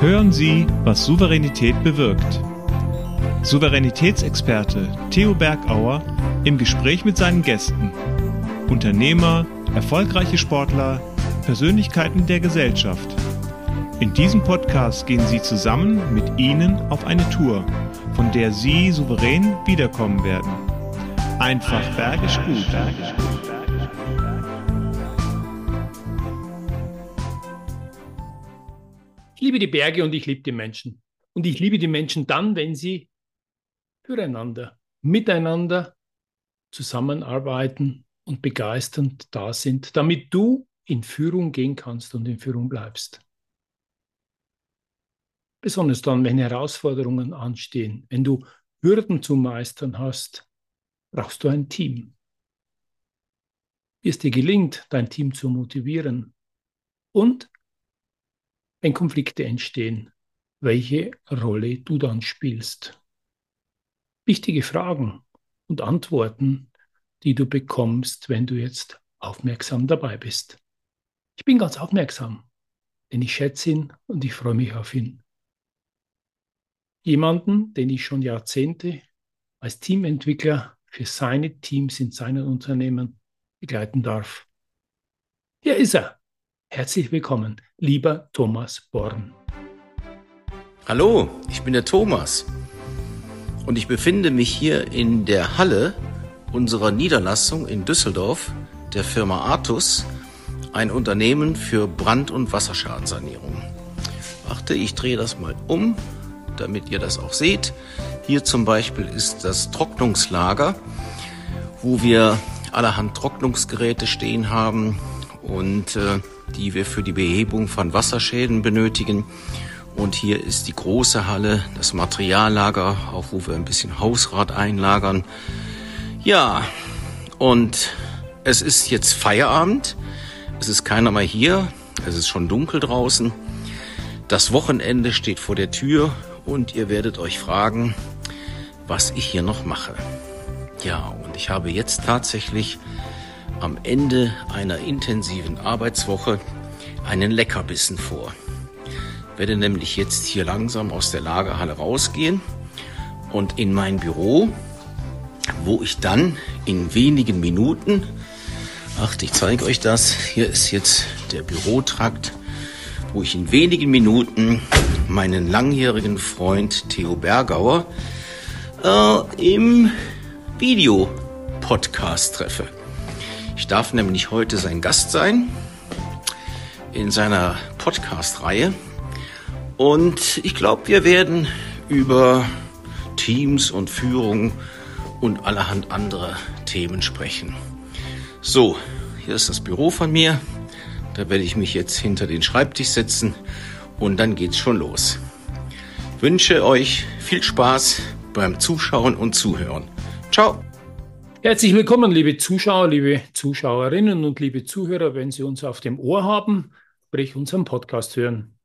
Hören Sie, was Souveränität bewirkt. Souveränitätsexperte Theo Bergauer im Gespräch mit seinen Gästen. Unternehmer, erfolgreiche Sportler, Persönlichkeiten der Gesellschaft. In diesem Podcast gehen Sie zusammen mit Ihnen auf eine Tour, von der Sie souverän wiederkommen werden. Einfach bergisch gut. Ich liebe die Berge und ich liebe die Menschen. Und ich liebe die Menschen dann, wenn sie füreinander, miteinander zusammenarbeiten und begeisternd da sind, damit du in Führung gehen kannst und in Führung bleibst. Besonders dann, wenn Herausforderungen anstehen, wenn du Hürden zu meistern hast, brauchst du ein Team. Wie es dir gelingt, dein Team zu motivieren und wenn Konflikte entstehen, welche Rolle du dann spielst. Wichtige Fragen und Antworten, die du bekommst, wenn du jetzt aufmerksam dabei bist. Ich bin ganz aufmerksam, denn ich schätze ihn und ich freue mich auf ihn. Jemanden, den ich schon Jahrzehnte als Teamentwickler für seine Teams in seinen Unternehmen begleiten darf. Hier ist er. Herzlich willkommen, lieber Thomas Born. Hallo, ich bin der Thomas und ich befinde mich hier in der Halle unserer Niederlassung in Düsseldorf der Firma Artus, ein Unternehmen für Brand- und Wasserschadenssanierung. Warte, ich drehe das mal um damit ihr das auch seht. Hier zum Beispiel ist das Trocknungslager, wo wir allerhand Trocknungsgeräte stehen haben und äh, die wir für die Behebung von Wasserschäden benötigen. Und hier ist die große Halle, das Materiallager, auch wo wir ein bisschen Hausrat einlagern. Ja, und es ist jetzt Feierabend. Es ist keiner mehr hier. Es ist schon dunkel draußen. Das Wochenende steht vor der Tür und ihr werdet euch fragen, was ich hier noch mache. Ja, und ich habe jetzt tatsächlich am Ende einer intensiven Arbeitswoche einen Leckerbissen vor. Ich werde nämlich jetzt hier langsam aus der Lagerhalle rausgehen und in mein Büro, wo ich dann in wenigen Minuten, ach, ich zeige euch das, hier ist jetzt der Bürotrakt, wo ich in wenigen Minuten meinen langjährigen Freund Theo Bergauer äh, im Video-Podcast treffe. Ich darf nämlich heute sein Gast sein in seiner Podcast-Reihe. Und ich glaube, wir werden über Teams und Führung und allerhand andere Themen sprechen. So, hier ist das Büro von mir. Da werde ich mich jetzt hinter den Schreibtisch setzen und dann geht's schon los. Ich wünsche euch viel Spaß beim Zuschauen und Zuhören. Ciao. Herzlich willkommen, liebe Zuschauer, liebe Zuschauerinnen und liebe Zuhörer, wenn Sie uns auf dem Ohr haben, sprich unseren Podcast hören.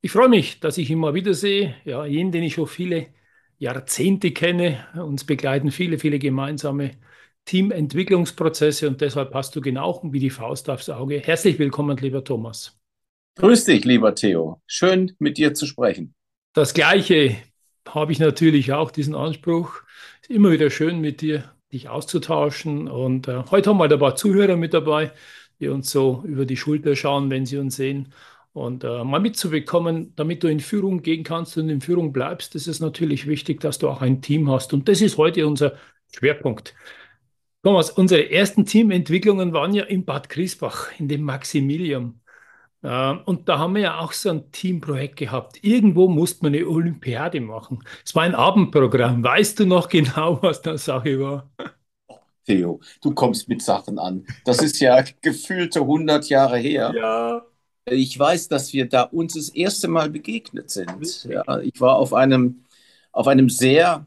Ich freue mich, dass ich ihn mal wiedersehe. Ja, jenen, den ich schon viele Jahrzehnte kenne. Uns begleiten viele, viele gemeinsame Teamentwicklungsprozesse und deshalb hast du genau wie die Faust aufs Auge. Herzlich willkommen, lieber Thomas. Grüß dich, lieber Theo. Schön, mit dir zu sprechen. Das Gleiche habe ich natürlich auch, diesen Anspruch. Ist immer wieder schön, mit dir dich auszutauschen. Und äh, heute haben wir ein paar Zuhörer mit dabei, die uns so über die Schulter schauen, wenn sie uns sehen. Und äh, mal mitzubekommen, damit du in Führung gehen kannst und in Führung bleibst, ist es natürlich wichtig, dass du auch ein Team hast. Und das ist heute unser Schwerpunkt. Thomas, unsere ersten Teamentwicklungen waren ja in Bad Griesbach, in dem Maximilium. Ähm, und da haben wir ja auch so ein Teamprojekt gehabt. Irgendwo musste man eine Olympiade machen. Es war ein Abendprogramm. Weißt du noch genau, was da Sache war? Theo, du kommst mit Sachen an. Das ist ja gefühlte 100 Jahre her. Ja. Ich weiß, dass wir da uns das erste Mal begegnet sind. Ja, ich war auf einem, auf einem sehr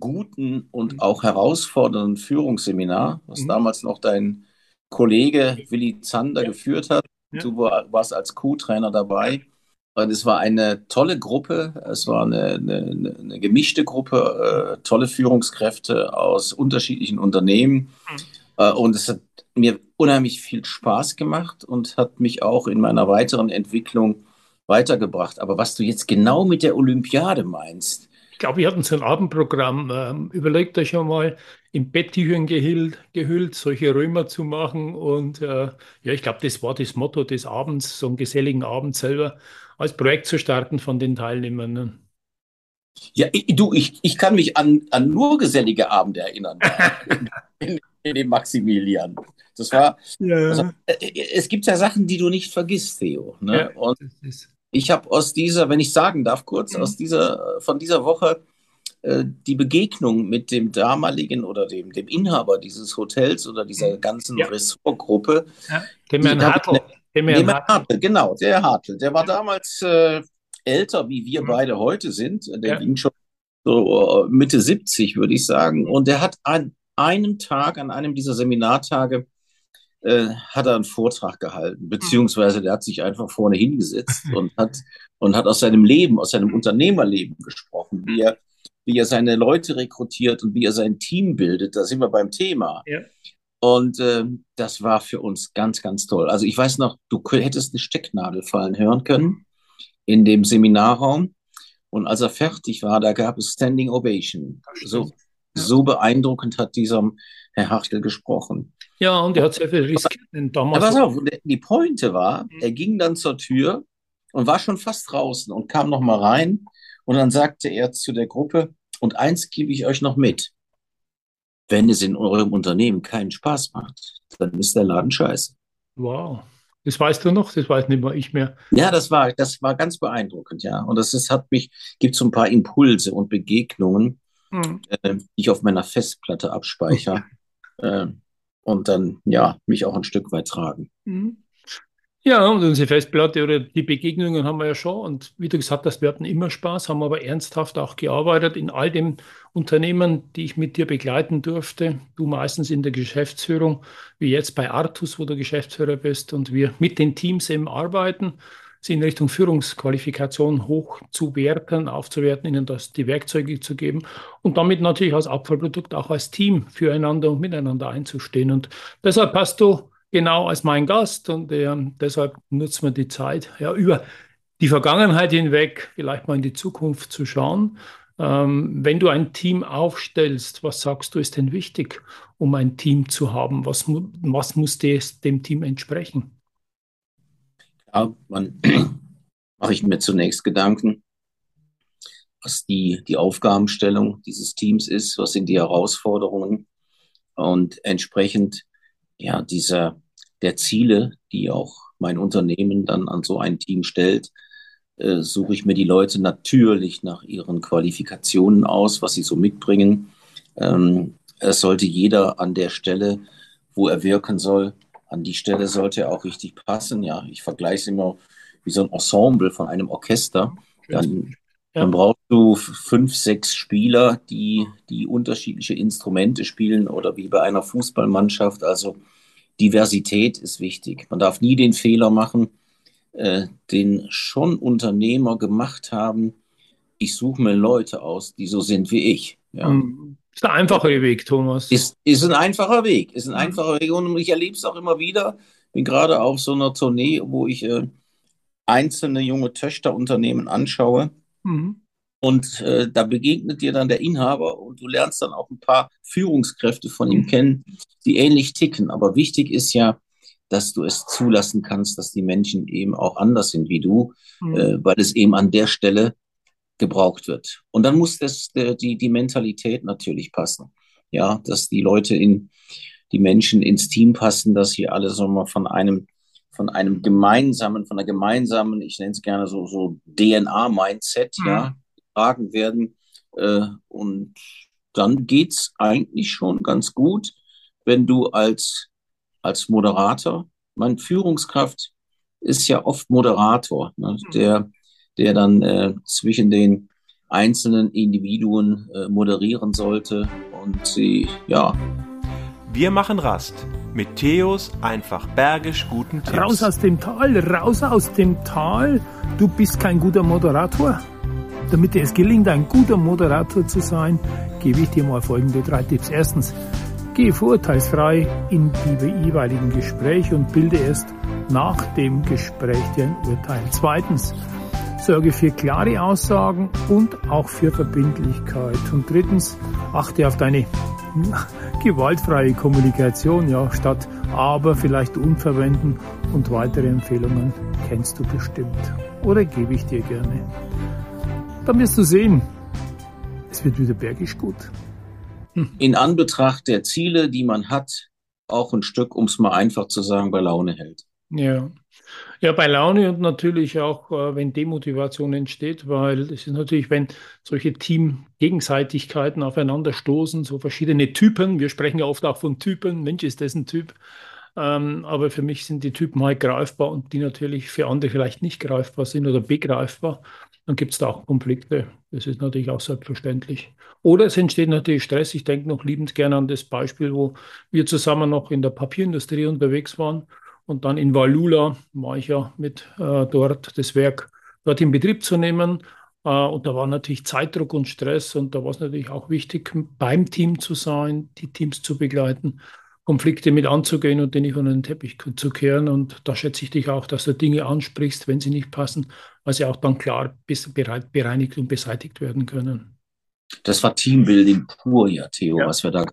guten und mhm. auch herausfordernden Führungsseminar, was mhm. damals noch dein Kollege Willi Zander geführt hat. Ja. Du warst als Co-Trainer dabei. Und es war eine tolle Gruppe, es war eine, eine, eine gemischte Gruppe, äh, tolle Führungskräfte aus unterschiedlichen Unternehmen. Mhm. Äh, und es hat mir unheimlich viel Spaß gemacht und hat mich auch in meiner weiteren Entwicklung weitergebracht. Aber was du jetzt genau mit der Olympiade meinst, glaube, wir hatten so ein Abendprogramm. Ähm, überlegt euch schon mal, in Betttüchern gehüllt, gehüllt, solche Römer zu machen. Und äh, ja, ich glaube, das war das Motto des Abends, so einen geselligen Abend selber als Projekt zu starten von den Teilnehmern. Ne? Ja, du, ich, ich kann mich an, an nur gesellige Abende erinnern. in, in dem Maximilian. Das war, ja. also, äh, es gibt ja Sachen, die du nicht vergisst, Theo. Ne? Ja, und ich habe aus dieser, wenn ich sagen darf, kurz mhm. aus dieser, von dieser Woche äh, die Begegnung mit dem damaligen oder dem, dem Inhaber dieses Hotels oder dieser mhm. ganzen ja. Ressortgruppe. Ja. Dem Herrn Hartl. Dem Herrn Hartl, genau, der Hartl. Der war damals äh, älter, wie wir mhm. beide heute sind. Der ja. ging schon so äh, Mitte 70, würde ich sagen. Und der hat an einem Tag, an einem dieser Seminartage, äh, hat er einen Vortrag gehalten, beziehungsweise der hat sich einfach vorne hingesetzt und hat, und hat aus seinem Leben, aus seinem Unternehmerleben gesprochen, wie er, wie er seine Leute rekrutiert und wie er sein Team bildet. Da sind wir beim Thema. Ja. Und äh, das war für uns ganz, ganz toll. Also ich weiß noch, du hättest eine Stecknadel fallen hören können in dem Seminarraum. Und als er fertig war, da gab es Standing Ovation. So, so beeindruckend hat dieser Herr Hartl gesprochen. Ja, und er hat sehr viel riskiert. Ja, pass auf, die Pointe war, mhm. er ging dann zur Tür und war schon fast draußen und kam noch mal rein. Und dann sagte er zu der Gruppe, und eins gebe ich euch noch mit. Wenn es in eurem Unternehmen keinen Spaß macht, dann ist der Laden scheiße. Wow. Das weißt du noch, das weiß nicht mehr ich mehr. Ja, das war, das war ganz beeindruckend, ja. Und das ist, hat mich, gibt so ein paar Impulse und Begegnungen, hm. äh, die ich auf meiner Festplatte abspeichere. äh, und dann ja mich auch ein Stück weit tragen. Mhm. Ja, und unsere Festplatte oder die Begegnungen haben wir ja schon. Und wie du gesagt hast, wir hatten immer Spaß, haben aber ernsthaft auch gearbeitet in all den Unternehmen, die ich mit dir begleiten durfte. Du meistens in der Geschäftsführung, wie jetzt bei Artus, wo du Geschäftsführer bist und wir mit den Teams eben arbeiten sie in Richtung Führungsqualifikation hochzuwerten, aufzuwerten, ihnen das, die Werkzeuge zu geben und damit natürlich als Abfallprodukt auch als Team füreinander und miteinander einzustehen. Und deshalb passt du genau als mein Gast und äh, deshalb nutzen wir die Zeit, ja, über die Vergangenheit hinweg vielleicht mal in die Zukunft zu schauen. Ähm, wenn du ein Team aufstellst, was sagst du, ist denn wichtig, um ein Team zu haben? Was, was muss des, dem Team entsprechen? Ja, man mache ich mir zunächst Gedanken, was die, die Aufgabenstellung dieses Teams ist, was sind die Herausforderungen und entsprechend ja dieser der Ziele, die auch mein Unternehmen dann an so ein Team stellt, äh, suche ich mir die Leute natürlich nach ihren Qualifikationen aus, was sie so mitbringen. Ähm, es sollte jeder an der Stelle, wo er wirken soll, an die Stelle sollte er auch richtig passen. Ja, ich vergleiche es immer wie so ein Ensemble von einem Orchester. Dann, dann brauchst du fünf, sechs Spieler, die, die unterschiedliche Instrumente spielen oder wie bei einer Fußballmannschaft. Also Diversität ist wichtig. Man darf nie den Fehler machen, äh, den schon Unternehmer gemacht haben. Ich suche mir Leute aus, die so sind wie ich. Ja. Mhm. Ist ein einfacher Weg, Thomas. Ist, ist ein einfacher Weg. Ist ein mhm. einfacher Weg. Und ich erlebe es auch immer wieder. Bin gerade auf so einer Tournee, wo ich äh, einzelne junge Töchterunternehmen anschaue. Mhm. Und äh, da begegnet dir dann der Inhaber und du lernst dann auch ein paar Führungskräfte von ihm kennen, die ähnlich ticken. Aber wichtig ist ja, dass du es zulassen kannst, dass die Menschen eben auch anders sind wie du, mhm. äh, weil es eben an der Stelle gebraucht wird. Und dann muss das, die, die Mentalität natürlich passen. Ja, dass die Leute in, die Menschen ins Team passen, dass hier alle so mal von einem, von einem gemeinsamen, von einer gemeinsamen, ich nenne es gerne so, so DNA-Mindset, mhm. ja, getragen werden. Äh, und dann geht es eigentlich schon ganz gut, wenn du als, als Moderator, mein Führungskraft ist ja oft Moderator, ne, mhm. der der dann äh, zwischen den einzelnen Individuen äh, moderieren sollte und sie, ja. Wir machen Rast mit Theos einfach bergisch guten Tipps. Raus aus dem Tal, raus aus dem Tal. Du bist kein guter Moderator. Damit dir es gelingt, ein guter Moderator zu sein, gebe ich dir mal folgende drei Tipps. Erstens, gehe vorurteilsfrei in die jeweiligen Gespräche und bilde erst nach dem Gespräch dir ein Urteil. Zweitens, sorge für klare Aussagen und auch für Verbindlichkeit. Und drittens, achte auf deine gewaltfreie Kommunikation, ja, statt aber vielleicht unverwenden und weitere Empfehlungen kennst du bestimmt. Oder gebe ich dir gerne. Dann wirst du sehen, es wird wieder bergisch gut. In Anbetracht der Ziele, die man hat, auch ein Stück, um es mal einfach zu sagen, bei Laune hält. Ja. Ja, bei Laune und natürlich auch, äh, wenn Demotivation entsteht, weil es ist natürlich, wenn solche Team-Gegenseitigkeiten aufeinanderstoßen, so verschiedene Typen, wir sprechen ja oft auch von Typen, Mensch, ist das ein Typ, ähm, aber für mich sind die Typen halt greifbar und die natürlich für andere vielleicht nicht greifbar sind oder begreifbar, dann gibt es da auch Konflikte. Das ist natürlich auch selbstverständlich. Oder es entsteht natürlich Stress. Ich denke noch liebend gerne an das Beispiel, wo wir zusammen noch in der Papierindustrie unterwegs waren und dann in Valula war ich ja mit äh, dort, das Werk dort in Betrieb zu nehmen. Äh, und da war natürlich Zeitdruck und Stress und da war es natürlich auch wichtig, beim Team zu sein, die Teams zu begleiten, Konflikte mit anzugehen und die nicht unter den Teppich zu kehren. Und da schätze ich dich auch, dass du Dinge ansprichst, wenn sie nicht passen, weil sie auch dann klar bereinigt und beseitigt werden können. Das war Teambuilding pur, ja, Theo, ja. was wir da,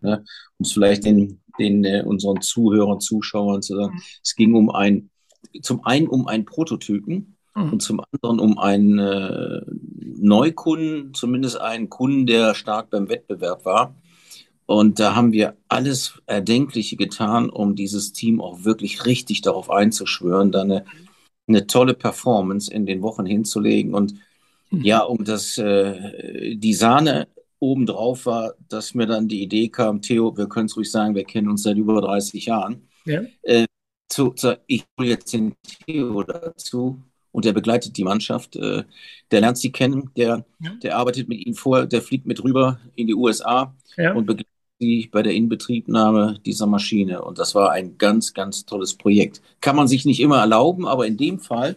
ne, um es vielleicht den den äh, unseren Zuhörern, Zuschauern zu sagen. Mhm. Es ging um ein, zum einen um einen Prototypen mhm. und zum anderen um einen äh, Neukunden, zumindest einen Kunden, der stark beim Wettbewerb war. Und da haben wir alles Erdenkliche getan, um dieses Team auch wirklich richtig darauf einzuschwören, da eine, eine tolle Performance in den Wochen hinzulegen. Und mhm. ja, um das, äh, die Sahne obendrauf war, dass mir dann die Idee kam, Theo, wir können es ruhig sagen, wir kennen uns seit über 30 Jahren. Ja. Äh, zu, zu, ich hole jetzt den Theo dazu und der begleitet die Mannschaft. Äh, der lernt sie kennen, der, ja. der arbeitet mit ihnen vor, der fliegt mit rüber in die USA ja. und begleitet sie bei der Inbetriebnahme dieser Maschine. Und das war ein ganz, ganz tolles Projekt. Kann man sich nicht immer erlauben, aber in dem Fall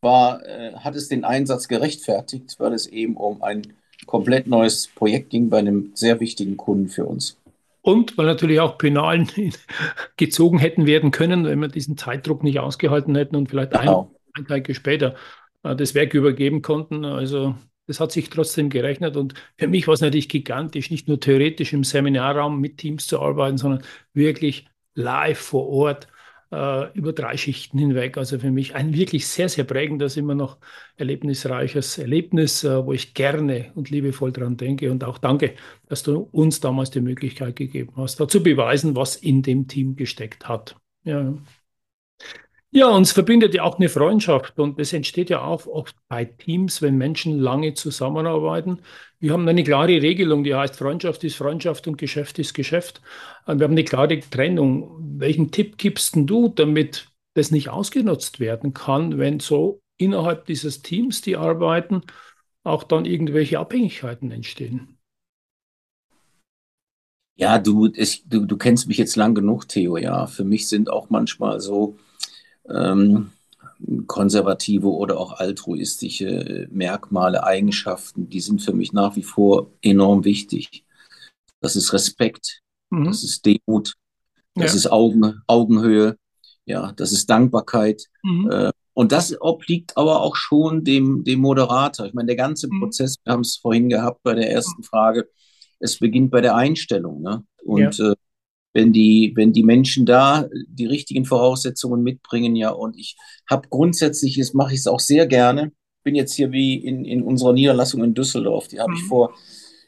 war, äh, hat es den Einsatz gerechtfertigt, weil es eben um ein komplett neues Projekt ging bei einem sehr wichtigen Kunden für uns. Und weil natürlich auch Penalen gezogen hätten werden können, wenn wir diesen Zeitdruck nicht ausgehalten hätten und vielleicht genau. ein, ein Tag später äh, das Werk übergeben konnten. Also das hat sich trotzdem gerechnet und für mich war es natürlich gigantisch, nicht nur theoretisch im Seminarraum mit Teams zu arbeiten, sondern wirklich live vor Ort äh, über drei Schichten hinweg. Also für mich ein wirklich sehr, sehr prägendes, immer noch erlebnisreiches Erlebnis, äh, wo ich gerne und liebevoll dran denke. Und auch danke, dass du uns damals die Möglichkeit gegeben hast, da zu beweisen, was in dem Team gesteckt hat. Ja. Ja, uns verbindet ja auch eine Freundschaft und es entsteht ja auch oft bei Teams, wenn Menschen lange zusammenarbeiten. Wir haben eine klare Regelung, die heißt Freundschaft ist Freundschaft und Geschäft ist Geschäft. Wir haben eine klare Trennung. Welchen Tipp gibst du, damit das nicht ausgenutzt werden kann, wenn so innerhalb dieses Teams, die arbeiten, auch dann irgendwelche Abhängigkeiten entstehen? Ja, du, ich, du, du kennst mich jetzt lang genug, Theo. Ja, für mich sind auch manchmal so ähm, konservative oder auch altruistische Merkmale, Eigenschaften, die sind für mich nach wie vor enorm wichtig. Das ist Respekt, mhm. das ist Demut, das ja. ist Augen, Augenhöhe, ja, das ist Dankbarkeit. Mhm. Äh, und das obliegt aber auch schon dem, dem Moderator. Ich meine, der ganze mhm. Prozess, wir haben es vorhin gehabt bei der ersten Frage, es beginnt bei der Einstellung. Ne? Und ja. äh, wenn die, wenn die Menschen da die richtigen Voraussetzungen mitbringen, ja, und ich habe grundsätzlich, das mache ich es auch sehr gerne, bin jetzt hier wie in, in unserer Niederlassung in Düsseldorf, die habe mhm. ich vor,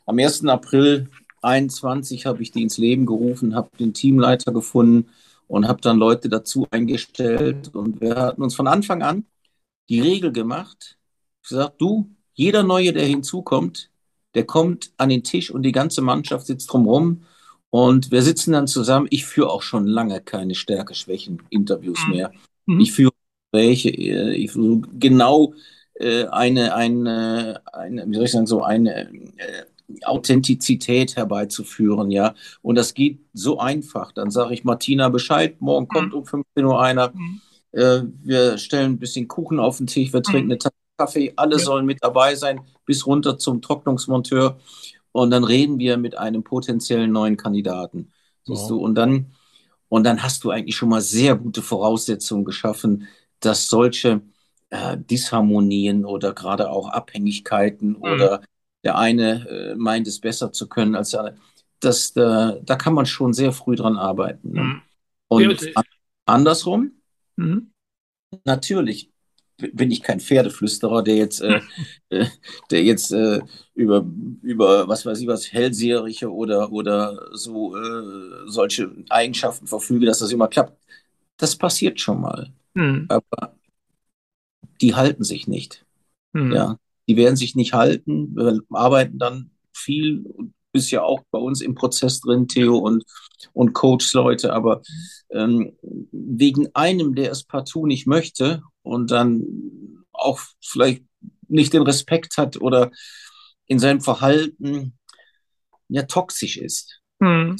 am 1. April 21 habe ich die ins Leben gerufen, habe den Teamleiter gefunden und habe dann Leute dazu eingestellt und wir hatten uns von Anfang an die Regel gemacht, gesagt, du, jeder Neue, der hinzukommt, der kommt an den Tisch und die ganze Mannschaft sitzt drumherum und wir sitzen dann zusammen. Ich führe auch schon lange keine Stärke-Schwächen-Interviews mhm. mehr. Mhm. Ich führe welche, äh, ich versuche genau äh, eine, eine, eine, wie soll ich sagen, so eine äh, Authentizität herbeizuführen, ja. Und das geht so einfach. Dann sage ich Martina Bescheid, morgen mhm. kommt um 15 Uhr einer. Mhm. Wir stellen ein bisschen Kuchen auf den Tisch, wir trinken mhm. eine Tasse Kaffee, alle ja. sollen mit dabei sein, bis runter zum Trocknungsmonteur. Und dann reden wir mit einem potenziellen neuen Kandidaten. Siehst wow. du? Und dann, Und dann hast du eigentlich schon mal sehr gute Voraussetzungen geschaffen, dass solche äh, Disharmonien oder gerade auch Abhängigkeiten mhm. oder der eine äh, meint es besser zu können als der andere, das, da, da kann man schon sehr früh dran arbeiten. Ne? Mhm. Und ja, andersrum, mhm. natürlich bin ich kein Pferdeflüsterer, der jetzt, äh, äh, der jetzt äh, über, über, was weiß ich was, hellseherische oder, oder so äh, solche Eigenschaften verfüge, dass das immer klappt. Das passiert schon mal. Mhm. Aber die halten sich nicht. Mhm. Ja, die werden sich nicht halten, wir arbeiten dann viel und bist ja auch bei uns im Prozess drin, Theo und, und Coach-Leute, aber ähm, wegen einem, der es partout nicht möchte und dann auch vielleicht nicht den Respekt hat oder in seinem Verhalten ja toxisch ist, mhm.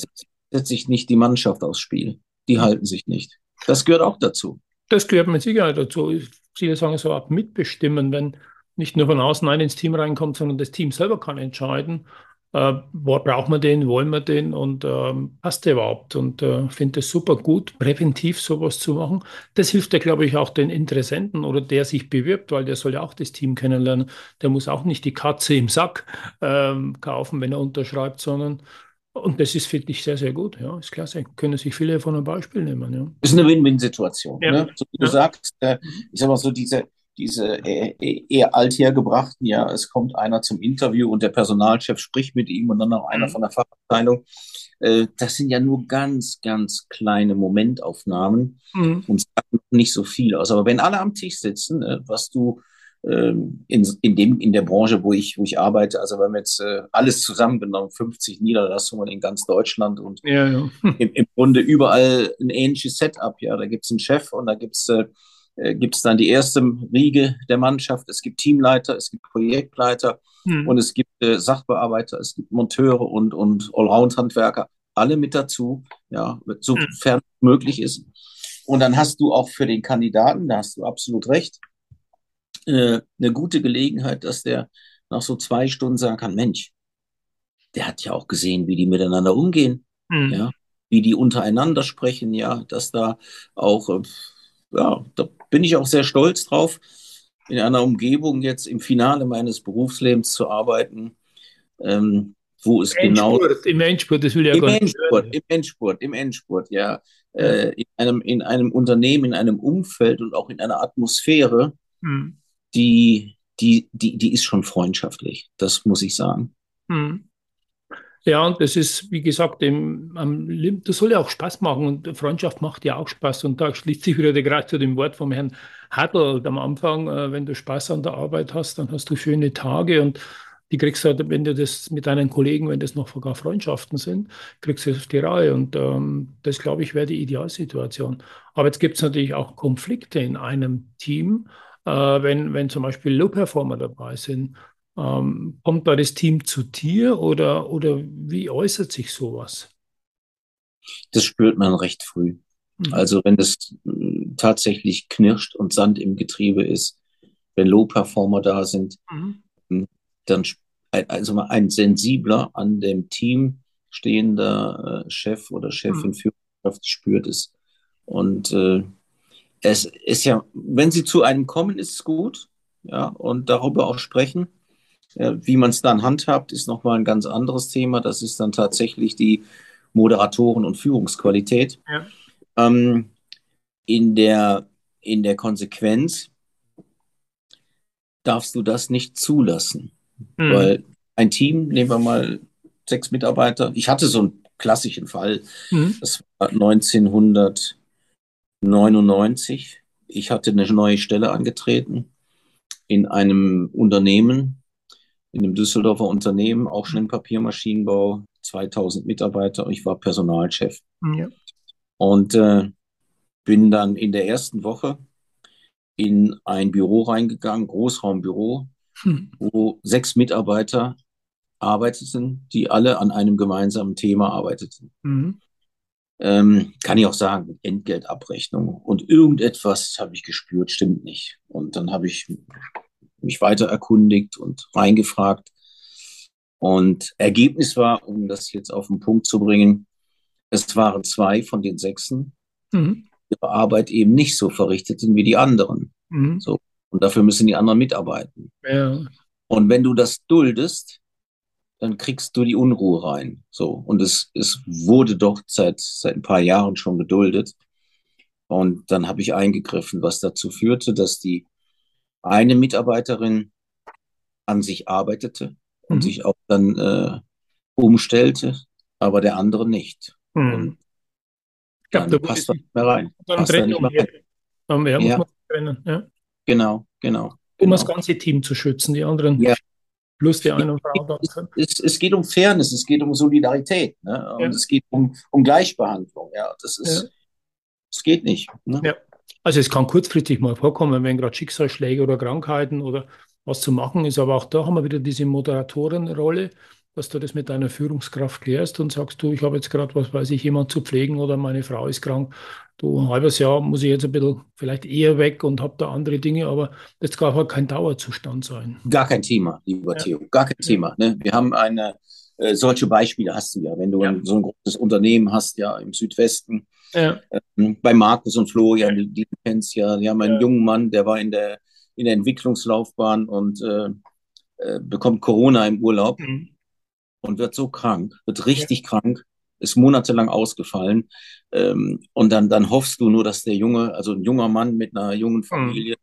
setzt sich nicht die Mannschaft aufs Spiel. Die halten sich nicht. Das gehört auch dazu. Das gehört mit Sicherheit dazu. Viele sagen so ab mitbestimmen, wenn nicht nur von außen ein ins Team reinkommt, sondern das Team selber kann entscheiden, äh, braucht man den, wollen wir den und ähm, passt der überhaupt? Und äh, finde es super gut, präventiv sowas zu machen. Das hilft ja, glaube ich, auch den Interessenten oder der sich bewirbt, weil der soll ja auch das Team kennenlernen. Der muss auch nicht die Katze im Sack ähm, kaufen, wenn er unterschreibt, sondern und das ist, finde ich, sehr, sehr gut. Ja, ist klasse. Können sich viele von einem Beispiel nehmen. Ja. Das ist eine Win-Win-Situation. Ja. Ne? So wie du ja. sagst, äh, ich sag mal so, diese, diese eher althergebrachten, ja, es kommt einer zum Interview und der Personalchef spricht mit ihm und dann noch einer mhm. von der Fachabteilung. Äh, das sind ja nur ganz, ganz kleine Momentaufnahmen mhm. und sagen nicht so viel aus. Aber wenn alle am Tisch sitzen, äh, was du ähm, in, in, dem, in der Branche, wo ich, wo ich arbeite, also wenn wir jetzt äh, alles zusammengenommen, 50 Niederlassungen in ganz Deutschland und ja, ja. Im, im Grunde überall ein ähnliches Setup, ja, da gibt es einen Chef und da gibt es äh, äh, gibt es dann die erste Riege der Mannschaft. Es gibt Teamleiter, es gibt Projektleiter mhm. und es gibt äh, Sachbearbeiter, es gibt Monteure und, und Allround-Handwerker, alle mit dazu, ja, sofern mhm. möglich ist. Und dann hast du auch für den Kandidaten, da hast du absolut recht, äh, eine gute Gelegenheit, dass der nach so zwei Stunden sagen kann, Mensch, der hat ja auch gesehen, wie die miteinander umgehen, mhm. ja, wie die untereinander sprechen, ja, dass da auch äh, ja, da bin ich auch sehr stolz drauf, in einer Umgebung jetzt im Finale meines Berufslebens zu arbeiten, ähm, wo es Im genau. Endspurt, Im Endspurt, das will ja Im Endspurt, im Endspurt, im Endspurt, ja. Äh, in, einem, in einem Unternehmen, in einem Umfeld und auch in einer Atmosphäre, hm. die, die, die, die ist schon freundschaftlich, das muss ich sagen. Hm. Ja, und das ist, wie gesagt, im, das soll ja auch Spaß machen und Freundschaft macht ja auch Spaß. Und da schließt sich wieder der Kreis zu dem Wort vom Herrn Hartl am Anfang. Äh, wenn du Spaß an der Arbeit hast, dann hast du schöne Tage und die kriegst du, halt, wenn du das mit deinen Kollegen, wenn das noch sogar Freundschaften sind, kriegst du das auf die Reihe. Und ähm, das, glaube ich, wäre die Idealsituation. Aber jetzt gibt es natürlich auch Konflikte in einem Team, äh, wenn, wenn zum Beispiel Low-Performer dabei sind ähm, kommt da das Team zu dir oder, oder wie äußert sich sowas? Das spürt man recht früh. Mhm. Also wenn es äh, tatsächlich knirscht und Sand im Getriebe ist, wenn Low-Performer da sind, mhm. Hm, dann also ein sensibler an dem Team stehender äh, Chef oder Chefin mhm. Führungskraft spürt es. Und äh, es ist ja, wenn sie zu einem kommen, ist es gut, ja, und darüber auch sprechen. Wie man es dann handhabt, ist nochmal ein ganz anderes Thema. Das ist dann tatsächlich die Moderatoren- und Führungsqualität. Ja. Ähm, in, der, in der Konsequenz darfst du das nicht zulassen. Mhm. Weil ein Team, nehmen wir mal sechs Mitarbeiter, ich hatte so einen klassischen Fall, mhm. das war 1999. Ich hatte eine neue Stelle angetreten in einem Unternehmen, in einem Düsseldorfer Unternehmen, auch schon im Papiermaschinenbau, 2000 Mitarbeiter. Ich war Personalchef. Ja. Und äh, bin dann in der ersten Woche in ein Büro reingegangen, Großraumbüro, hm. wo sechs Mitarbeiter arbeiteten, die alle an einem gemeinsamen Thema arbeiteten. Mhm. Ähm, kann ich auch sagen, Entgeltabrechnung. Und irgendetwas habe ich gespürt, stimmt nicht. Und dann habe ich mich weiter erkundigt und reingefragt. Und Ergebnis war, um das jetzt auf den Punkt zu bringen, es waren zwei von den Sechsen, mhm. ihre Arbeit eben nicht so verrichteten wie die anderen. Mhm. So. Und dafür müssen die anderen mitarbeiten. Ja. Und wenn du das duldest, dann kriegst du die Unruhe rein. So. Und es, es wurde doch seit, seit ein paar Jahren schon geduldet. Und dann habe ich eingegriffen, was dazu führte, dass die eine Mitarbeiterin an sich arbeitete und mhm. sich auch dann äh, umstellte, aber der andere nicht. Mhm. Und dann ja, passt das nicht mehr rein. Dann passt da nicht mehr rein. Mehr ja. muss man trennen. Ja. Genau, genau. Um genau. das ganze Team zu schützen, die anderen ja. plus die eine Frau. Es, es, es, geht um Fairness, es geht um Solidarität ne? und ja. es geht um, um Gleichbehandlung. Ja, das ist, es geht nicht. Ne? Ja. Also es kann kurzfristig mal vorkommen, wenn gerade Schicksalsschläge oder Krankheiten oder was zu machen ist, aber auch da haben wir wieder diese Moderatorenrolle dass du das mit deiner Führungskraft klärst und sagst, du, ich habe jetzt gerade, was weiß ich, jemand zu pflegen oder meine Frau ist krank. Du, ein halbes Jahr muss ich jetzt ein bisschen vielleicht eher weg und habe da andere Dinge, aber das darf halt kein Dauerzustand sein. Gar kein Thema, lieber ja. Theo, gar kein Thema. Ne? Wir haben eine, äh, solche Beispiele hast du ja, wenn du ja. Ein, so ein großes Unternehmen hast, ja, im Südwesten, ja. äh, bei Markus und Flo, ja, die, die kennst ja, die haben einen jungen Mann, der war in der, in der Entwicklungslaufbahn und äh, äh bekommt Corona im Urlaub. Mhm und wird so krank, wird richtig ja. krank, ist monatelang ausgefallen. Ähm, und dann, dann hoffst du nur, dass der Junge, also ein junger Mann mit einer jungen mhm. Familie,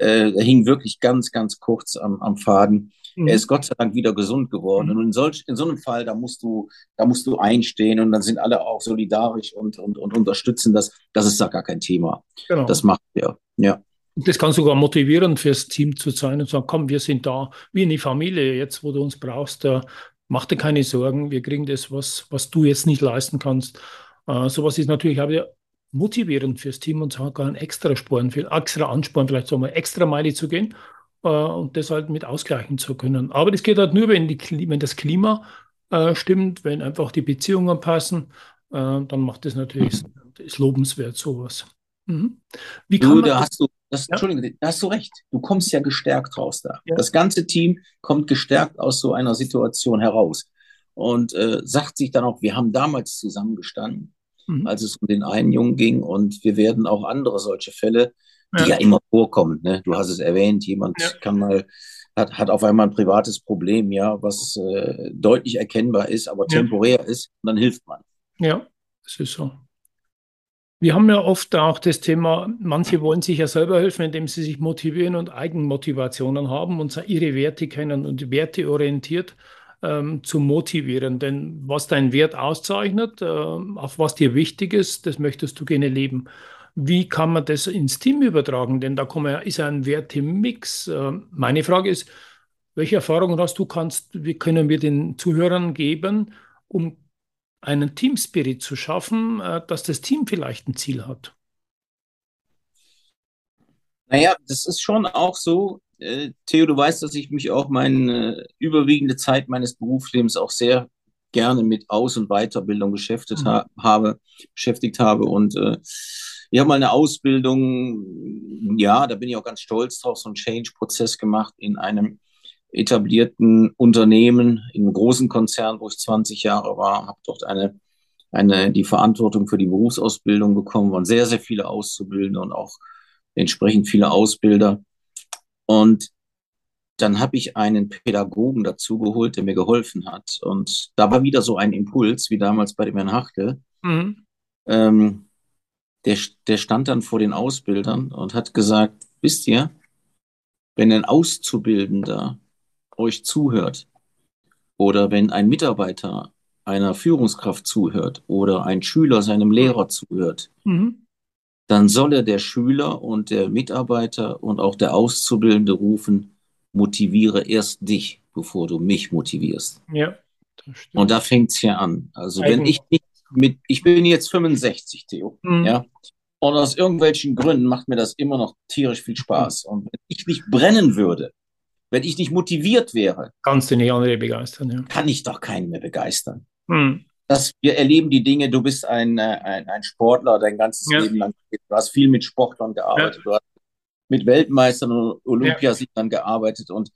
mhm. äh, er hing wirklich ganz, ganz kurz am, am Faden. Mhm. Er ist Gott sei Dank wieder gesund geworden. Mhm. Und in, solch, in so einem Fall, da musst du, da musst du einstehen und dann sind alle auch solidarisch und, und, und unterstützen das. Das ist da gar kein Thema. Genau. Das macht er, ja. Das kann sogar motivierend fürs Team zu sein und sagen, komm, wir sind da wie eine Familie, jetzt wo du uns brauchst, da mach dir keine Sorgen, wir kriegen das, was, was du jetzt nicht leisten kannst. Äh, sowas ist natürlich auch wieder motivierend fürs Team und sogar ein extra Sporn, viel extra Ansporn, vielleicht so mal extra Meile zu gehen äh, und das halt mit ausgleichen zu können. Aber das geht halt nur, wenn, die, wenn das Klima äh, stimmt, wenn einfach die Beziehungen passen, äh, dann macht das natürlich ist lobenswert sowas. Mhm. Wie kann du, da hast du, das, ja? Entschuldigung, da hast du recht. Du kommst ja gestärkt raus da. Ja. Das ganze Team kommt gestärkt aus so einer Situation heraus und äh, sagt sich dann auch, wir haben damals zusammengestanden, mhm. als es um den einen Jungen ging und wir werden auch andere solche Fälle, die ja, immer vorkommen. Ne? Du hast es erwähnt, jemand kann mal hat, hat auf einmal ein privates Problem, ja, was äh, deutlich erkennbar ist, aber temporär ist, und dann hilft man. Ja, das ist so. Wir haben ja oft auch das Thema, manche wollen sich ja selber helfen, indem sie sich motivieren und Eigenmotivationen haben und ihre Werte kennen und werteorientiert ähm, zu motivieren. Denn was dein Wert auszeichnet, äh, auf was dir wichtig ist, das möchtest du gerne leben. Wie kann man das ins Team übertragen? Denn da kommen, ist ja ein Wertemix. Äh, meine Frage ist, welche Erfahrungen hast du, kannst, wie können wir den Zuhörern geben, um einen Teamspirit zu schaffen, äh, dass das Team vielleicht ein Ziel hat? Naja, das ist schon auch so. Äh, Theo, du weißt, dass ich mich auch meine äh, überwiegende Zeit meines Berufslebens auch sehr gerne mit Aus- und Weiterbildung beschäftigt mhm. ha habe, beschäftigt habe. Und äh, ich habe mal eine Ausbildung, ja, da bin ich auch ganz stolz drauf, so einen Change-Prozess gemacht in einem etablierten Unternehmen, in einem großen Konzern, wo ich 20 Jahre war, habe dort eine, eine, die Verantwortung für die Berufsausbildung bekommen, waren sehr, sehr viele Auszubildende und auch entsprechend viele Ausbilder. Und dann habe ich einen Pädagogen dazu geholt, der mir geholfen hat. Und da war wieder so ein Impuls, wie damals bei dem Herrn Hachtel. Mhm. Ähm, der, der stand dann vor den Ausbildern und hat gesagt, wisst ihr, wenn ein Auszubildender euch zuhört oder wenn ein Mitarbeiter einer Führungskraft zuhört oder ein Schüler seinem Lehrer zuhört, mhm. dann solle der Schüler und der Mitarbeiter und auch der Auszubildende rufen, motiviere erst dich, bevor du mich motivierst. Ja. Und da fängt es hier an. Also Eigen. wenn ich nicht mit, ich bin jetzt 65, Theo, mhm. ja, und aus irgendwelchen Gründen macht mir das immer noch tierisch viel Spaß. Und wenn ich nicht brennen würde, wenn ich nicht motiviert wäre, kannst du nicht andere begeistern. Ja. Kann ich doch keinen mehr begeistern. Hm. Das, wir erleben die Dinge, du bist ein, äh, ein, ein Sportler dein ganzes ja. Leben lang. Du hast viel mit Sportlern gearbeitet, ja. du hast mit Weltmeistern und Olympiasiegern gearbeitet. Und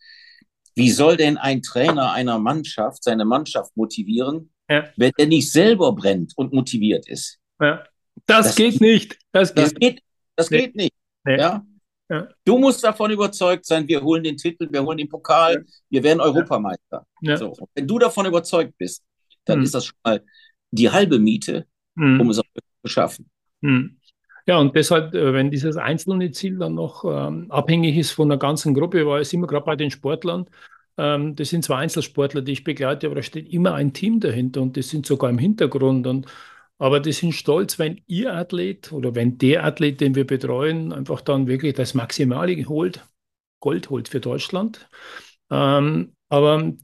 wie soll denn ein Trainer einer Mannschaft seine Mannschaft motivieren, ja. wenn der nicht selber brennt und motiviert ist. Ja. Das, das, geht nicht. Das, das geht, das nee. geht nicht. Nee. Ja? ja? Du musst davon überzeugt sein, wir holen den Titel, wir holen den Pokal, wir werden Europameister. So. Wenn du davon überzeugt bist, dann hm. ist das schon mal die halbe Miete, hm. um es auch zu schaffen. Hm. Ja, und deshalb, äh, wenn dieses einzelne Ziel dann noch ähm, abhängig ist von der ganzen Gruppe, war es immer gerade bei den Sportlern, ähm, das sind zwar Einzelsportler, die ich begleite, aber da steht immer ein Team dahinter und die sind sogar im Hintergrund. Und, aber die sind stolz, wenn ihr Athlet oder wenn der Athlet, den wir betreuen, einfach dann wirklich das Maximale holt, Gold holt für Deutschland. Ähm, aber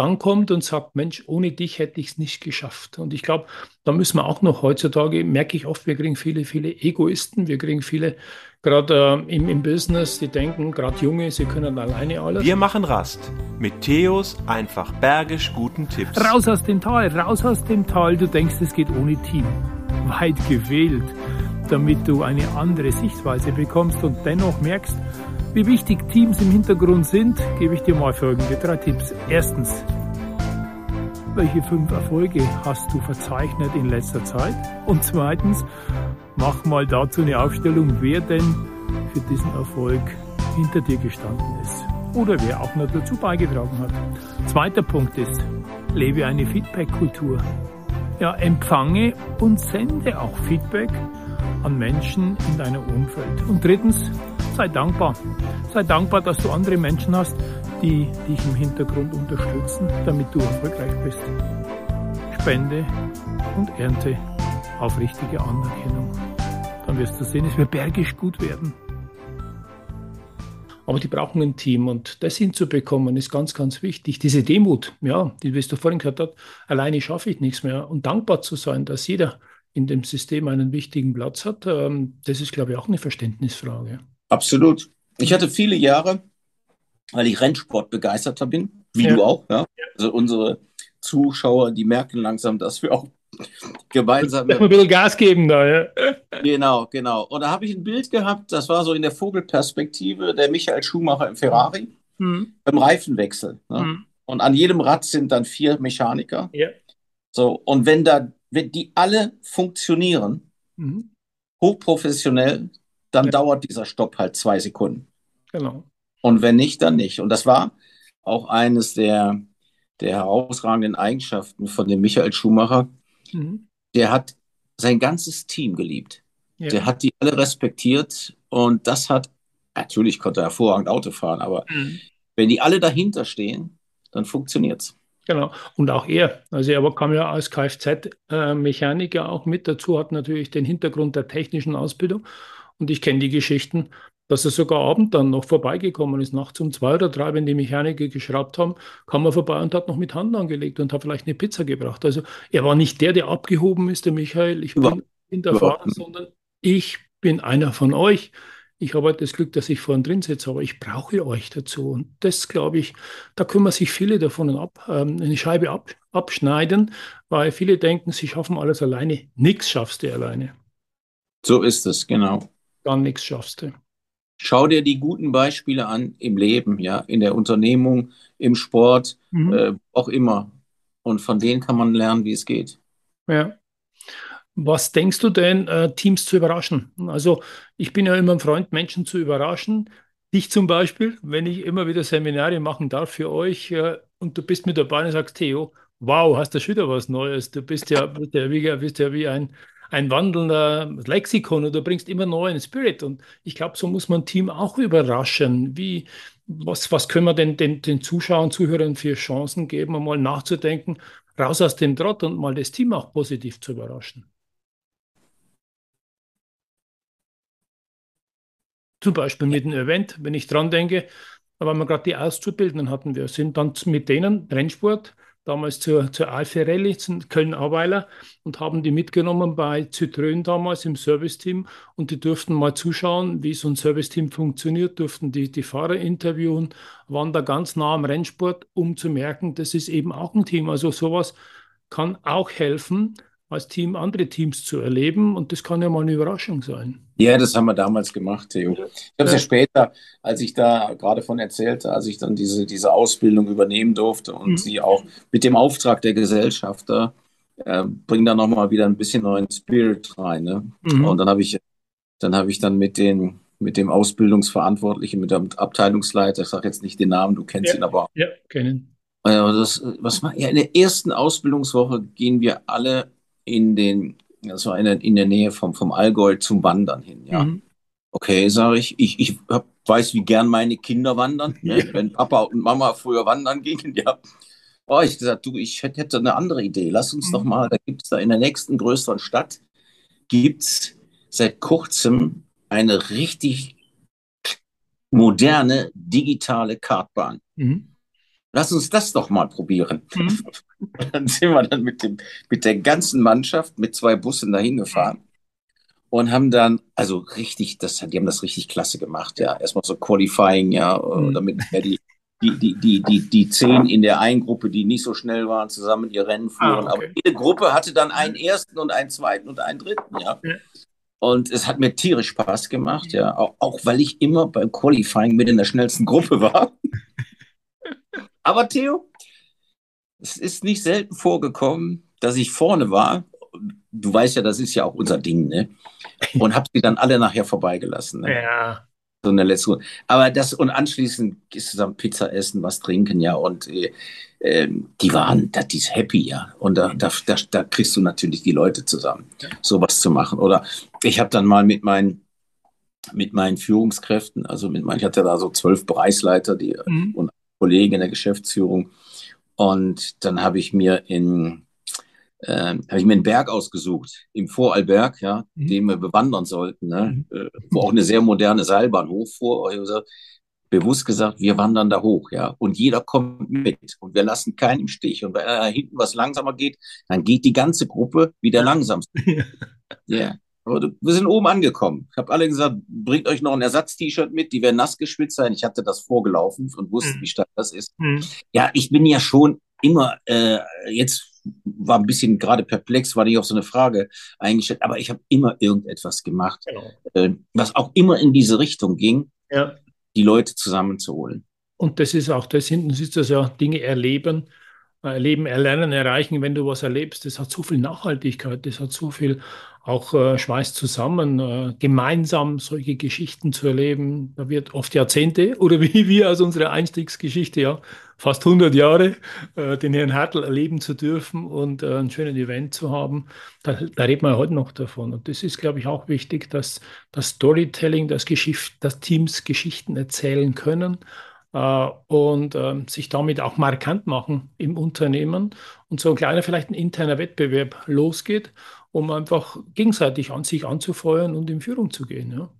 dann kommt und sagt, Mensch, ohne dich hätte ich es nicht geschafft. Und ich glaube, da müssen wir auch noch heutzutage, merke ich oft, wir kriegen viele, viele Egoisten, wir kriegen viele, gerade äh, im, im Business, die denken, gerade Junge, sie können alleine alles. Wir machen Rast mit Theos einfach bergisch guten Tipps. Raus aus dem Tal, raus aus dem Tal, du denkst, es geht ohne Team. Weit gewählt, damit du eine andere Sichtweise bekommst und dennoch merkst, wie wichtig Teams im Hintergrund sind, gebe ich dir mal folgende drei Tipps. Erstens, welche fünf Erfolge hast du verzeichnet in letzter Zeit? Und zweitens, mach mal dazu eine Aufstellung, wer denn für diesen Erfolg hinter dir gestanden ist oder wer auch noch dazu beigetragen hat. Zweiter Punkt ist, lebe eine Feedback-Kultur. Ja, empfange und sende auch Feedback an Menschen in deinem Umfeld. Und drittens, sei dankbar. Sei dankbar, dass du andere Menschen hast, die dich im Hintergrund unterstützen, damit du erfolgreich bist. Spende und ernte aufrichtige Anerkennung. Dann wirst du sehen, es wird bergisch gut werden. Aber die brauchen ein Team und das hinzubekommen ist ganz, ganz wichtig. Diese Demut, ja, die, wie du vorhin gehört hast, alleine schaffe ich nichts mehr. Und dankbar zu sein, dass jeder in dem System einen wichtigen Platz hat, ähm, das ist, glaube ich, auch eine Verständnisfrage. Absolut. Ich hatte viele Jahre, weil ich Rennsport begeisterter bin, wie ja. du auch. Ja? Also unsere Zuschauer, die merken langsam, dass wir auch gemeinsam. Ein bisschen Gas geben da, ja. Genau, genau. Und da habe ich ein Bild gehabt, das war so in der Vogelperspektive, der Michael Schumacher im Ferrari mhm. beim Reifenwechsel. Ne? Mhm. Und an jedem Rad sind dann vier Mechaniker. Ja. So, und wenn da, wenn die alle funktionieren, mhm. hochprofessionell, dann ja. dauert dieser Stopp halt zwei Sekunden. Genau. Und wenn nicht, dann nicht. Und das war auch eines der, der herausragenden Eigenschaften von dem Michael Schumacher. Mhm. Der hat sein ganzes Team geliebt. Ja. Der hat die alle respektiert und das hat, natürlich konnte er hervorragend Auto fahren, aber mhm. wenn die alle dahinter stehen, dann funktioniert es. Genau. Und auch er, also er kam ja als Kfz-Mechaniker auch mit dazu, hat natürlich den Hintergrund der technischen Ausbildung und ich kenne die Geschichten, dass er sogar abend dann noch vorbeigekommen ist, nachts um zwei oder drei, wenn die Mechaniker geschraubt haben, kam er vorbei und hat noch mit Hand angelegt und hat vielleicht eine Pizza gebracht. Also er war nicht der, der abgehoben ist, der Michael, ich bin hinterfahren, sondern ich bin einer von euch. Ich habe halt das Glück, dass ich vorne drin sitze, aber ich brauche euch dazu. Und das, glaube ich, da können wir sich viele davon ab, ähm, eine Scheibe ab, abschneiden, weil viele denken, sie schaffen alles alleine. Nichts schaffst du alleine. So ist es, genau dann nichts schaffst du. Schau dir die guten Beispiele an im Leben, ja, in der Unternehmung, im Sport, mhm. äh, auch immer. Und von denen kann man lernen, wie es geht. Ja. Was denkst du denn, äh, Teams zu überraschen? Also, ich bin ja immer ein Freund, Menschen zu überraschen. Dich zum Beispiel, wenn ich immer wieder Seminare machen darf für euch äh, und du bist mit dabei und sagst, Theo, wow, hast du schon wieder was Neues. Du bist ja, bist ja, wie, bist ja wie ein ein wandelnder Lexikon und du bringst immer neuen Spirit. Und ich glaube, so muss man Team auch überraschen. Wie, was, was können wir denn den, den Zuschauern, Zuhörern für Chancen geben, um mal nachzudenken, raus aus dem Trott und mal das Team auch positiv zu überraschen? Zum Beispiel mit einem Event, wenn ich dran denke, da waren wir gerade die Auszubildenden hatten wir, sind dann mit denen Rennsport, damals zur, zur Alpha Rallye, zum Köln-Aweiler und haben die mitgenommen bei Citroën damals im Serviceteam. Und die durften mal zuschauen, wie so ein Serviceteam funktioniert, durften die, die Fahrer interviewen, waren da ganz nah am Rennsport, um zu merken, das ist eben auch ein Team. Also sowas kann auch helfen, als Team andere Teams zu erleben und das kann ja mal eine Überraschung sein. Ja, das haben wir damals gemacht, Theo. Ich habe es ja. ja später, als ich da gerade von erzählte, als ich dann diese, diese Ausbildung übernehmen durfte und mhm. sie auch mit dem Auftrag der Gesellschafter äh, bringen da nochmal wieder ein bisschen neuen Spirit rein. Ne? Mhm. Und dann habe ich, dann habe ich dann mit den mit dem Ausbildungsverantwortlichen, mit dem Abteilungsleiter, ich sage jetzt nicht den Namen, du kennst ja, ihn aber. Ja, kennen. Äh, das, was ja, in der ersten Ausbildungswoche gehen wir alle in den, war in der, in der Nähe vom, vom Allgäu zum Wandern hin, ja. Mhm. Okay, sage ich, ich, ich hab, weiß, wie gern meine Kinder wandern. Ne? Ja. Wenn Papa und Mama früher wandern gingen, ja. Oh, ich gesagt, du, ich hätte eine andere Idee. Lass uns mhm. doch mal, da gibt es da in der nächsten größeren Stadt, gibt es seit kurzem eine richtig moderne digitale Kartbahn. Mhm. Lass uns das doch mal probieren. Mhm. Dann sind wir dann mit, dem, mit der ganzen Mannschaft mit zwei Bussen dahin gefahren und haben dann, also richtig, das, die haben das richtig klasse gemacht, ja. Erstmal so Qualifying, ja, mhm. damit die, die, die, die, die, die zehn in der einen Gruppe, die nicht so schnell waren, zusammen ihr Rennen fuhren. Ah, okay. Aber jede Gruppe hatte dann einen ersten und einen zweiten und einen dritten, ja. ja. Und es hat mir tierisch Spaß gemacht, ja, auch, auch weil ich immer beim Qualifying mit in der schnellsten Gruppe war. Aber Theo, es ist nicht selten vorgekommen, dass ich vorne war. Du weißt ja, das ist ja auch unser Ding, ne? Und habe sie dann alle nachher vorbeigelassen. Ne? Ja so eine letzte Runde. Aber das und anschließend ist zusammen Pizza essen, was trinken, ja. Und äh, ähm, die waren, das ist happy, ja. Und da, da, da, da kriegst du natürlich die Leute zusammen, sowas zu machen. Oder ich habe dann mal mit meinen mit meinen Führungskräften, also mit meinen, ich hatte da so zwölf Bereichsleiter die, mhm. und Kollegen in der Geschäftsführung. Und dann habe ich mir in äh, habe ich mir einen Berg ausgesucht, im Vorarlberg, ja, mhm. den wir bewandern sollten, ne? Mhm. Äh, wo auch eine sehr moderne Seilbahn hochfuhr. Also, bewusst gesagt, wir wandern da hoch, ja, und jeder kommt mit und wir lassen keinen im Stich. Und wenn da hinten was langsamer geht, dann geht die ganze Gruppe wieder langsam. Ja. yeah. Aber wir sind oben angekommen. Ich habe alle gesagt, bringt euch noch ein Ersatz-T-Shirt mit, die werden nass geschwitzt sein. Ich hatte das vorgelaufen und wusste, mhm. wie stark das ist. Mhm. Ja, ich bin ja schon immer äh, jetzt war ein bisschen gerade perplex, war nicht auf so eine Frage eingestellt, aber ich habe immer irgendetwas gemacht, genau. äh, was auch immer in diese Richtung ging, ja. die Leute zusammenzuholen. Und das ist auch das, hinten sitzt das ja, Dinge erleben, erleben, erlernen, erreichen, wenn du was erlebst, das hat so viel Nachhaltigkeit, das hat so viel auch äh, schweißt zusammen, äh, gemeinsam solche Geschichten zu erleben. Da wird oft Jahrzehnte oder wie wir aus unserer Einstiegsgeschichte, ja, fast 100 Jahre, äh, den Herrn Hertel erleben zu dürfen und äh, ein schönes Event zu haben. Da, da redet man heute noch davon. Und das ist, glaube ich, auch wichtig, dass das Storytelling, das, Geschicht, dass Teams Geschichten erzählen können äh, und äh, sich damit auch markant machen im Unternehmen und so ein kleiner, vielleicht ein interner Wettbewerb losgeht, um einfach gegenseitig an sich anzufeuern und in Führung zu gehen. Ja,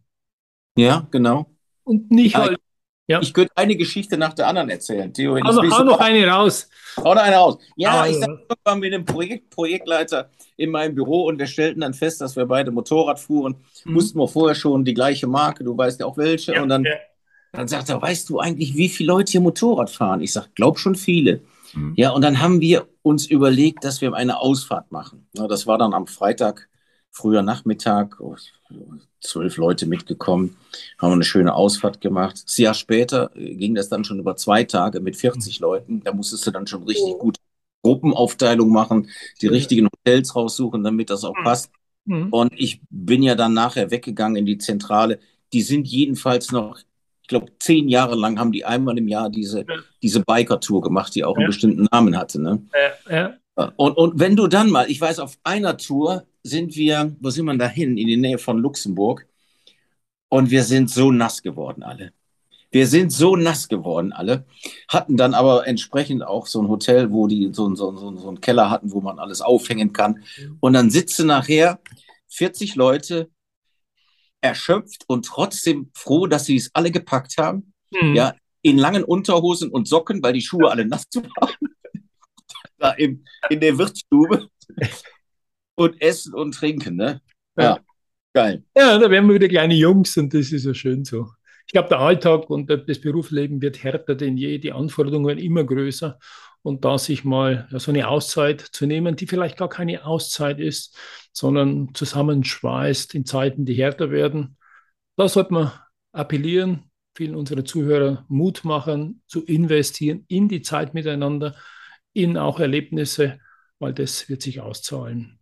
ja genau. Und nicht halt. Ja. Ich könnte eine Geschichte nach der anderen erzählen. Theo, also hau noch eine raus. Hau noch eine raus. Ja, ah, ich war mit dem Projekt, Projektleiter in meinem Büro und wir stellten dann fest, dass wir beide Motorrad fuhren. Mhm. Wussten wir vorher schon die gleiche Marke, du weißt ja auch welche. Ja, und dann ja. Dann sagt er, weißt du eigentlich, wie viele Leute hier Motorrad fahren? Ich sage, glaub schon viele. Mhm. Ja, und dann haben wir uns überlegt, dass wir eine Ausfahrt machen. Ja, das war dann am Freitag, früher Nachmittag, oh, zwölf Leute mitgekommen, haben eine schöne Ausfahrt gemacht. Das Jahr später ging das dann schon über zwei Tage mit 40 mhm. Leuten. Da musstest du dann schon richtig gut Gruppenaufteilung machen, die richtigen Hotels raussuchen, damit das auch mhm. passt. Mhm. Und ich bin ja dann nachher weggegangen in die Zentrale. Die sind jedenfalls noch glaube, zehn Jahre lang haben die einmal im Jahr diese, ja. diese Biker-Tour gemacht, die auch ja. einen bestimmten Namen hatte. Ne? Ja, und, und wenn du dann mal, ich weiß, auf einer Tour sind wir, wo sind wir da hin? In die Nähe von Luxemburg. Und wir sind so nass geworden alle. Wir sind so nass geworden alle, hatten dann aber entsprechend auch so ein Hotel, wo die so, so, so, so einen Keller hatten, wo man alles aufhängen kann. Und dann sitzen nachher 40 Leute erschöpft und trotzdem froh, dass sie es alle gepackt haben. Mhm. Ja, in langen Unterhosen und Socken, weil die Schuhe alle nass waren. da im, in der Wirtsstube. und essen und trinken, ne? Ja. ja. Geil. Ja, da werden wir wieder kleine Jungs und das ist ja schön so. Ich glaube, der Alltag und das Berufsleben wird härter denn je. Die Anforderungen werden immer größer. Und da sich mal so eine Auszeit zu nehmen, die vielleicht gar keine Auszeit ist, sondern zusammenschweißt in Zeiten, die härter werden. Da sollte man appellieren, vielen unserer Zuhörer Mut machen, zu investieren in die Zeit miteinander, in auch Erlebnisse weil das wird sich auszahlen.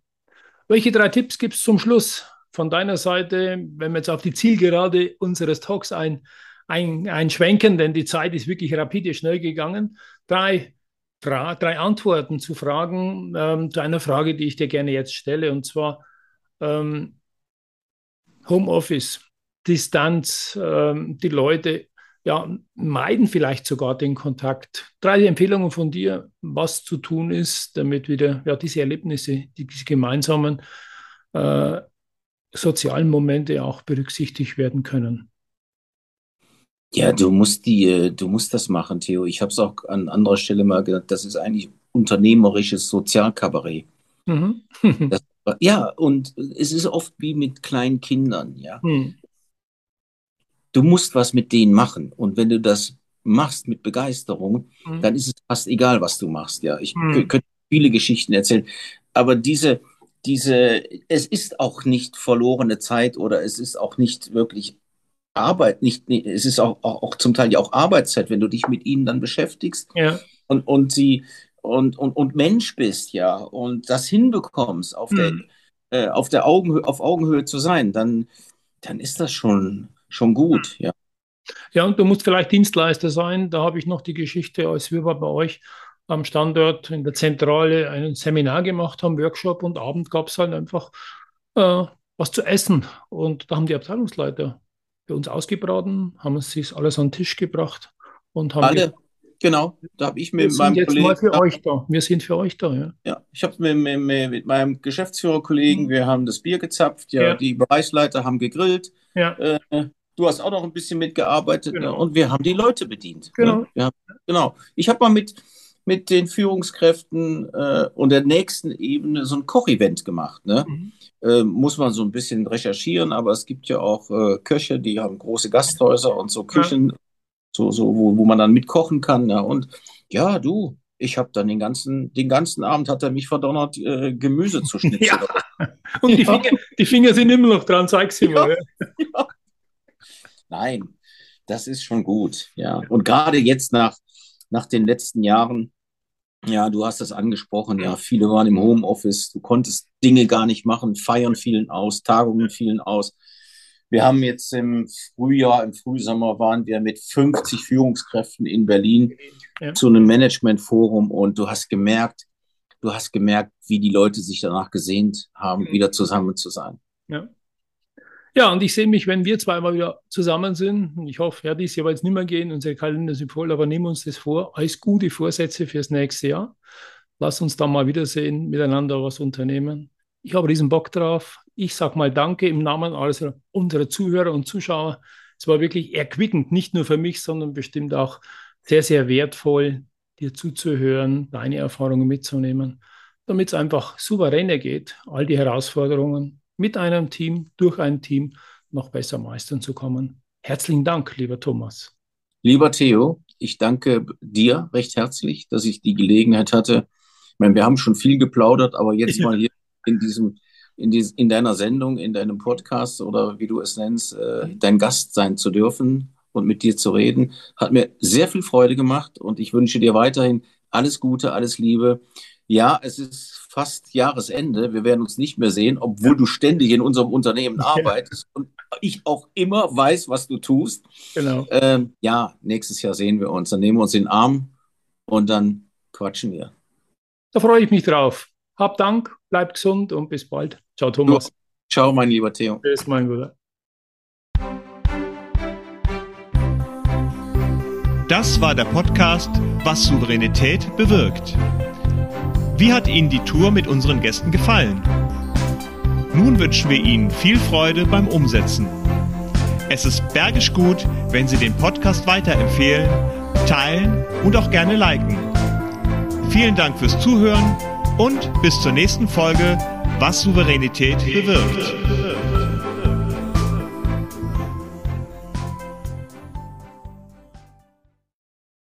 Welche drei Tipps gibt es zum Schluss von deiner Seite, wenn wir jetzt auf die Zielgerade unseres Talks ein, ein, einschwenken, denn die Zeit ist wirklich rapide schnell gegangen. Drei, drei Antworten zu Fragen, ähm, zu einer Frage, die ich dir gerne jetzt stelle, und zwar ähm, Homeoffice, Distanz, ähm, die Leute ja, meiden vielleicht sogar den Kontakt. Drei Empfehlungen von dir, was zu tun ist, damit wieder ja, diese Erlebnisse, diese gemeinsamen äh, sozialen Momente auch berücksichtigt werden können. Ja, du musst die, äh, du musst das machen, Theo. Ich habe es auch an anderer Stelle mal gesagt, das ist eigentlich unternehmerisches Sozialkabarett. Mhm. das, ja, und es ist oft wie mit kleinen Kindern, ja. Mhm. Du musst was mit denen machen. Und wenn du das machst mit Begeisterung, mhm. dann ist es fast egal, was du machst, ja. Ich mhm. könnte viele Geschichten erzählen. Aber diese, diese, es ist auch nicht verlorene Zeit oder es ist auch nicht wirklich Arbeit, nicht, es ist auch, auch, auch, zum Teil ja auch Arbeitszeit, wenn du dich mit ihnen dann beschäftigst ja. und, und sie und, und, und Mensch bist, ja, und das hinbekommst, auf, hm. der, äh, auf der Augenhöhe, auf Augenhöhe zu sein, dann, dann ist das schon, schon gut, hm. ja. Ja, und du musst vielleicht Dienstleister sein. Da habe ich noch die Geschichte, als wir bei euch am Standort in der Zentrale ein Seminar gemacht haben, Workshop und Abend gab es halt einfach äh, was zu essen. Und da haben die Abteilungsleiter bei uns ausgebraten, haben uns das alles an den Tisch gebracht und haben. Alle, genau. Da habe ich mit wir meinem sind jetzt Kollegen. Mal für euch da. Wir sind für euch da, ja. Ja, ich habe mit, mit, mit, meinem Geschäftsführerkollegen, mhm. wir haben das Bier gezapft, ja, ja. die Bereichsleiter haben gegrillt. Ja. Äh, du hast auch noch ein bisschen mitgearbeitet genau. ne? und wir haben die Leute bedient. Ne? Genau. Ne? Haben, genau. Ich habe mal mit, mit den Führungskräften äh, und der nächsten Ebene so ein Kochevent gemacht. Ne? Mhm. Äh, muss man so ein bisschen recherchieren, aber es gibt ja auch äh, Köche, die haben große Gasthäuser und so Küchen, ja. so, so, wo, wo man dann mitkochen kann. Ja. Und ja, du, ich habe dann den ganzen, den ganzen Abend hat er mich verdonnert, äh, Gemüse zu schnitzen. Ja. Und die. Finger, die Finger sind immer noch dran, zeig sie mal. Nein, das ist schon gut, ja. Und gerade jetzt nach, nach den letzten Jahren, ja, du hast das angesprochen. Ja, viele waren im Homeoffice. Du konntest Dinge gar nicht machen. Feiern fielen aus, Tagungen fielen aus. Wir haben jetzt im Frühjahr, im Frühsommer waren wir mit 50 Führungskräften in Berlin ja. zu einem Managementforum und du hast gemerkt, du hast gemerkt, wie die Leute sich danach gesehnt haben, mhm. wieder zusammen zu sein. Ja. Ja, und ich sehe mich, wenn wir zweimal wieder zusammen sind, ich hoffe, ja, dies Jahr wird es nicht mehr gehen, unsere Kalender sind voll, aber nehmen uns das vor, als gute Vorsätze fürs nächste Jahr. Lass uns dann mal wiedersehen, miteinander was unternehmen. Ich habe riesen Bock drauf. Ich sage mal Danke im Namen aller unserer Zuhörer und Zuschauer. Es war wirklich erquickend, nicht nur für mich, sondern bestimmt auch sehr, sehr wertvoll, dir zuzuhören, deine Erfahrungen mitzunehmen, damit es einfach souveräner geht, all die Herausforderungen mit einem Team, durch ein Team noch besser meistern zu kommen. Herzlichen Dank, lieber Thomas. Lieber Theo, ich danke dir recht herzlich, dass ich die Gelegenheit hatte. Ich meine, wir haben schon viel geplaudert, aber jetzt mal hier in diesem, in, dies, in deiner Sendung, in deinem Podcast oder wie du es nennst, äh, dein Gast sein zu dürfen und mit dir zu reden, hat mir sehr viel Freude gemacht und ich wünsche dir weiterhin alles Gute, alles Liebe. Ja, es ist fast Jahresende. Wir werden uns nicht mehr sehen, obwohl du ständig in unserem Unternehmen arbeitest ja. und ich auch immer weiß, was du tust. Genau. Ähm, ja, nächstes Jahr sehen wir uns. Dann nehmen wir uns den Arm und dann quatschen wir. Da freue ich mich drauf. Hab Dank, bleib gesund und bis bald. Ciao, Thomas. Du, ciao, mein lieber Theo. Bis, mein Bruder. Das war der Podcast, was Souveränität bewirkt. Wie hat Ihnen die Tour mit unseren Gästen gefallen? Nun wünschen wir Ihnen viel Freude beim Umsetzen. Es ist bergisch gut, wenn Sie den Podcast weiterempfehlen, teilen und auch gerne liken. Vielen Dank fürs Zuhören und bis zur nächsten Folge, was Souveränität bewirkt.